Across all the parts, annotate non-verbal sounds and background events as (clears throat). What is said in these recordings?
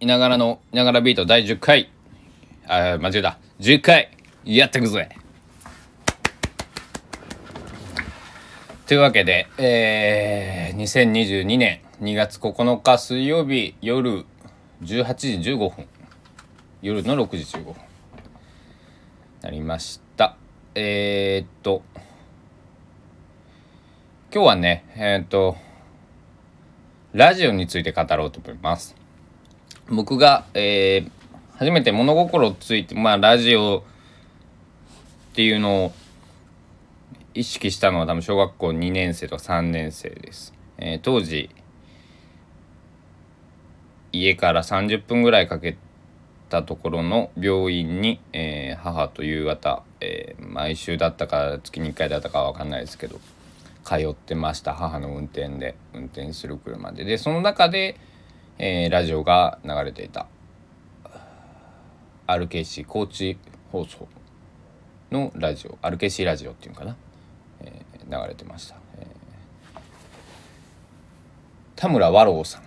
いながらのいながらビート第10回あ間違えた。10回やってくぜ。というわけで、えー、2022年2月9日水曜日夜18時15分夜の6時15分なりました。えー、っと今日はねえー、っとラジオについて語ろうと思います。僕が、えー、初めて物心ついてまあラジオっていうのを意識したのは多分小学校2年生とか3年生です、えー、当時家から30分ぐらいかけたところの病院に、えー、母と夕方、えー、毎週だったか月に1回だったかは分かんないですけど通ってました。母の運転で運転する車で。でその中でえー、ラジオが流れていた。RKC 高知放送のラジオ。RKC ラジオっていうかな、えー、流れてました、えー、田村和郎さんっ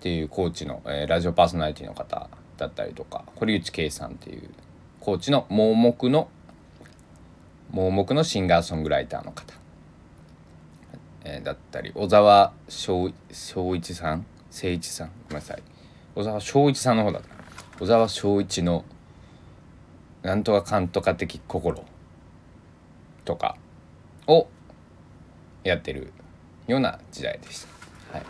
ていう高知の、えー、ラジオパーソナリティの方だったりとか堀内圭さんっていう高知の盲目の盲目のシンガーソングライターの方、えー、だったり小沢昭一さん誠一さんごめんなさい。小沢昭一さんの方だった。小沢昭一のなんとかかんとか的心とかをやってるような時代でした。はい、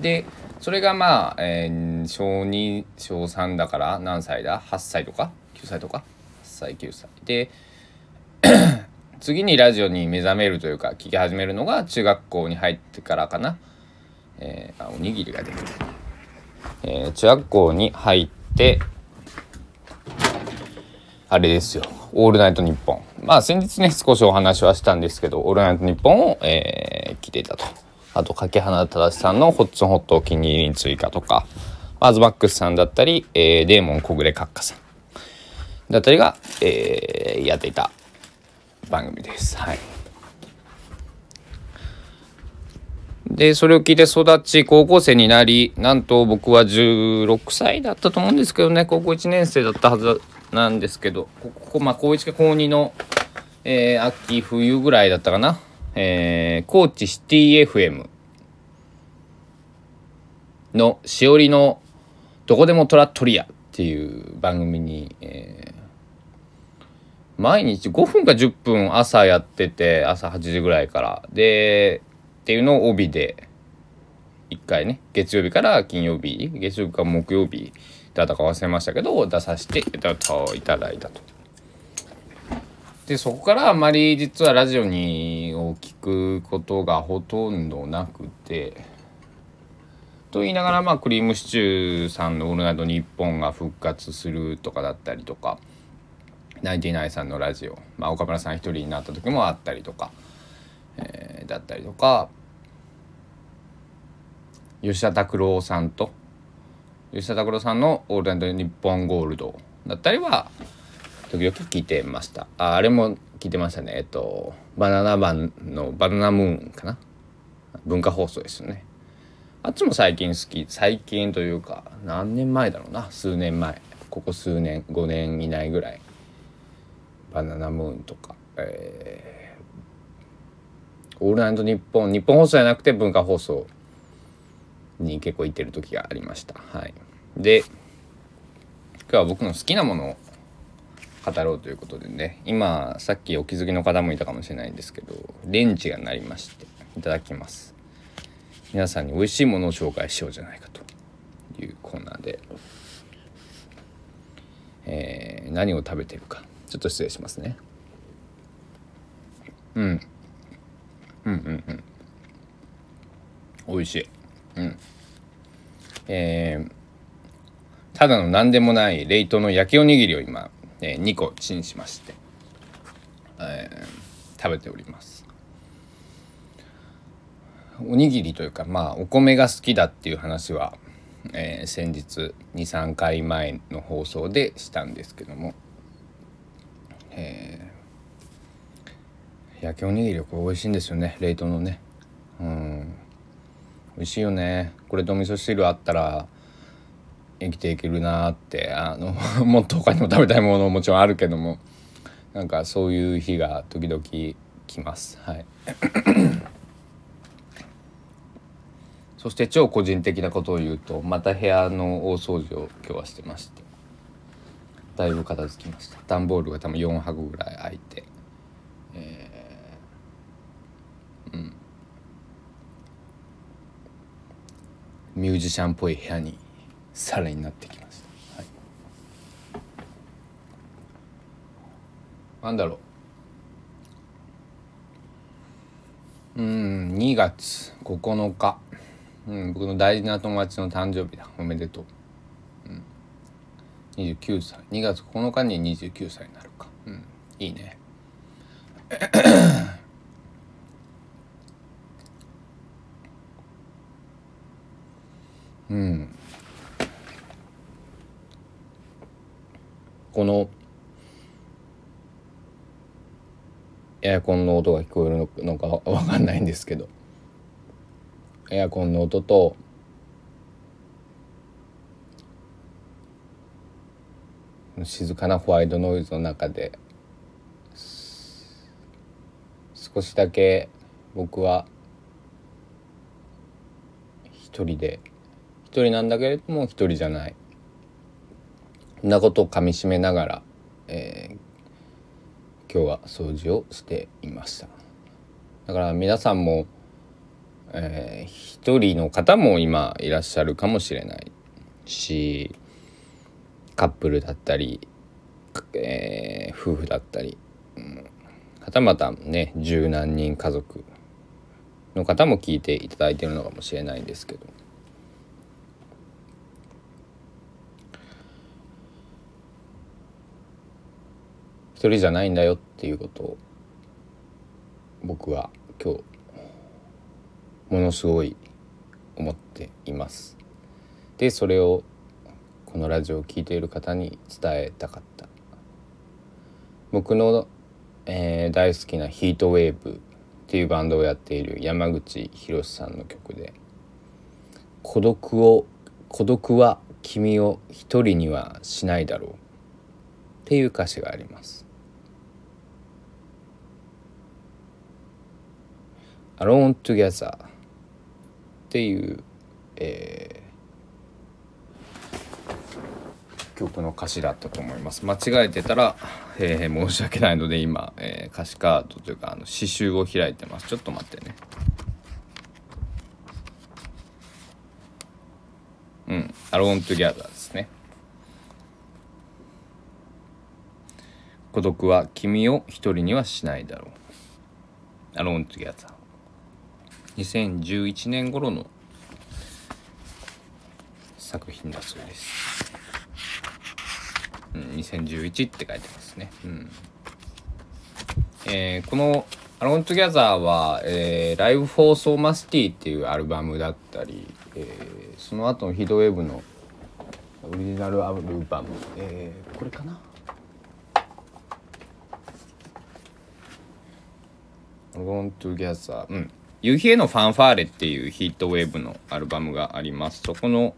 でそれがまあ、えー、小2小3だから何歳だ？8歳とか？9歳とか？8歳9歳。で (clears throat) 次にラジオに目覚めるというか聞き始めるのが中学校に入ってからかな。えー、おにぎりが出て、えー、中学校に入ってあれですよ「オールナイトニッポン」まあ先日ね少しお話はしたんですけど「オールナイトニッポンを」えー、来ていたと。あと柿花正さんの「ホッツンホットお気に入り」に追加とか。マズマックスさんだったり、えー、デーモン小暮閣下さん。だったりが、えー、やっていた番組です。はい。で、それを聞いて育ち、高校生になり、なんと僕は16歳だったと思うんですけどね、高校1年生だったはずなんですけど、ここ、まあ、高1か高2の、えー、秋、冬ぐらいだったかな、えー、高知シティ FM のしおりのどこでもトラットリアっていう番組に、えー、毎日5分か10分朝やってて、朝8時ぐらいから。で、っていうのを帯で1回ね月曜日から金曜日月曜日か木曜日だったか忘れましたけど出させていただいたと。でそこからあまり実はラジオにを聞くことがほとんどなくてと言いながらまあクリームシチューさんの「オールナイトニッポン」が復活するとかだったりとかナインティナインさんのラジオ、まあ、岡村さん一人になった時もあったりとか、えー、だったりとか吉田拓郎さんと吉田拓郎さんの「オールナイトニッポンゴールド」だったりは時々聞いてました。ああれも聞いてましたね。えっとバナナマンの「バナナムーン」かな？文化放送ですよね。あっちも最近好き最近というか何年前だろうな？数年前。ここ数年5年以内ぐらい。バナナムーンとか。えー、オールナイトニッポン日本放送じゃなくて文化放送。に結構行ってる時がありました。はい、で今日は僕の好きなものを語ろうということでね。今さっきお気づきの方もいたかもしれないんですけどレンジが鳴りましていただきます。皆さんに美味しいものを紹介しようじゃないかと。いうコーナーで、えー、何を食べてるか。ちょっと失礼しますね。うん。うんうんうん。美味しい。うん。えー、ただの何でもない冷凍の焼きおにぎりを今、えー、2個チンしまして、えー、食べております。おにぎりというかまあお米が好きだっていう話は、えー、先日23回前の放送でしたんですけども、えー、焼きおにぎりこれ美味しいんですよね冷凍のね。うん。美味しいよね。これと味噌汁あったら生きていけるなってあの (laughs) もっと他にも食べたいものもちろんあるけどもなんかそういう日が時々来ます。はい。(coughs) そして超個人的なことを言うとまた部屋の大掃除を今日はしてましてだいぶ片付きました。段ボールが多分4箱ぐらい空いてえー、うんミュージシャンっぽい部屋にさらになってきました、はい、なんだろう。うん2月9日、うん、僕の大事な友達の誕生日だ。おめでとう、うん、29歳。2月9日に29歳になるか。うん。いいね。うん。このエアコンの音が聞こえるのかわかんないんですけど。エアコンの音と静かなホワイトノイズの中で少しだけ僕は一人で一人なんだけれども一人じゃない。んなことをかみしめながら、えー、今日は掃除をしていました。だから皆さんも、えー、一人の方も今いらっしゃるかもしれないしカップルだったり、えー、夫婦だったり、うん、はたまたね十何人家族の方も聞いていただいてるのかもしれないんですけど。一人じゃないんだよっていうことを僕は今日ものすごい思っています。でそれをこのラジオを聴いている方に伝えたかった僕の、えー、大好きなヒートウェーブっていうバンドをやっている山口博さんの曲で「孤独を孤独は君を一人にはしないだろう」っていう歌詞があります。Alone Together っていう、えー、曲の歌詞だったと思います。間違えてたら、えー、申し訳ないので今、えー、歌詞カードというかあの刺繍を開いてます。ちょっと待ってね。うん。Alone Together ですね。孤独は君を一人にはしないだろう。Alone Together 2011年頃の作品だそうです。うん、2011って書いてますね。うん。えー、この「アローン・トゥギャザーは」えー、ライブ・フォー・ソーマシティっていうアルバムだったり、えー、その後のヒートウェブのオリジナルアルバム、えー、これかな？アローン・トゥギャザーうん夕日へのファンファーレっていうヒートウェーブのアルバムがあります。そこの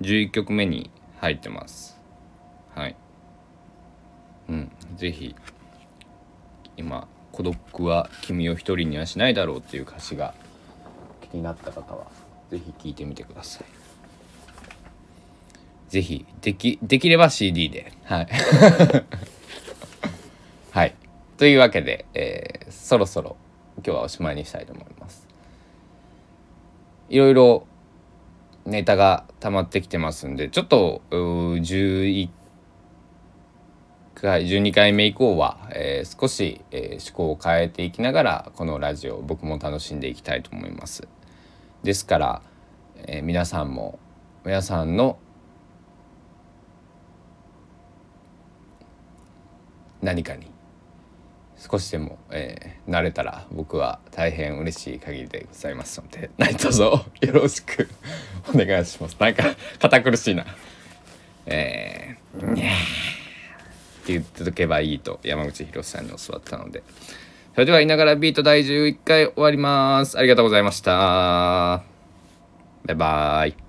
11曲目に入ってます。はい。うん、ぜひ今孤独は君を一人にはしないだろうっていう歌詞が気になった方はぜひ聴いてみてください。ぜひできできれば CD ではい (laughs) はいというわけで、えー、そろそろ今日はおしまいにしたいと思います。いろいろネタが溜まってきてますんでちょっと11回12回目以降は、えー、少し、えー、思考を変えていきながらこのラジオ僕も楽しんでいきたいと思います。ですから、えー、皆さんも皆さんの何かに少しでも、えー、慣れたら僕は大変嬉しい限りでございますので (laughs) 何卒よろしく (laughs) お願いします。なんか堅苦しいな。えー、にゃー。って言っておけばいいと山口博さんに教わったので。それでは言いながらビート第11回終わります。ありがとうございました。バイバーイ。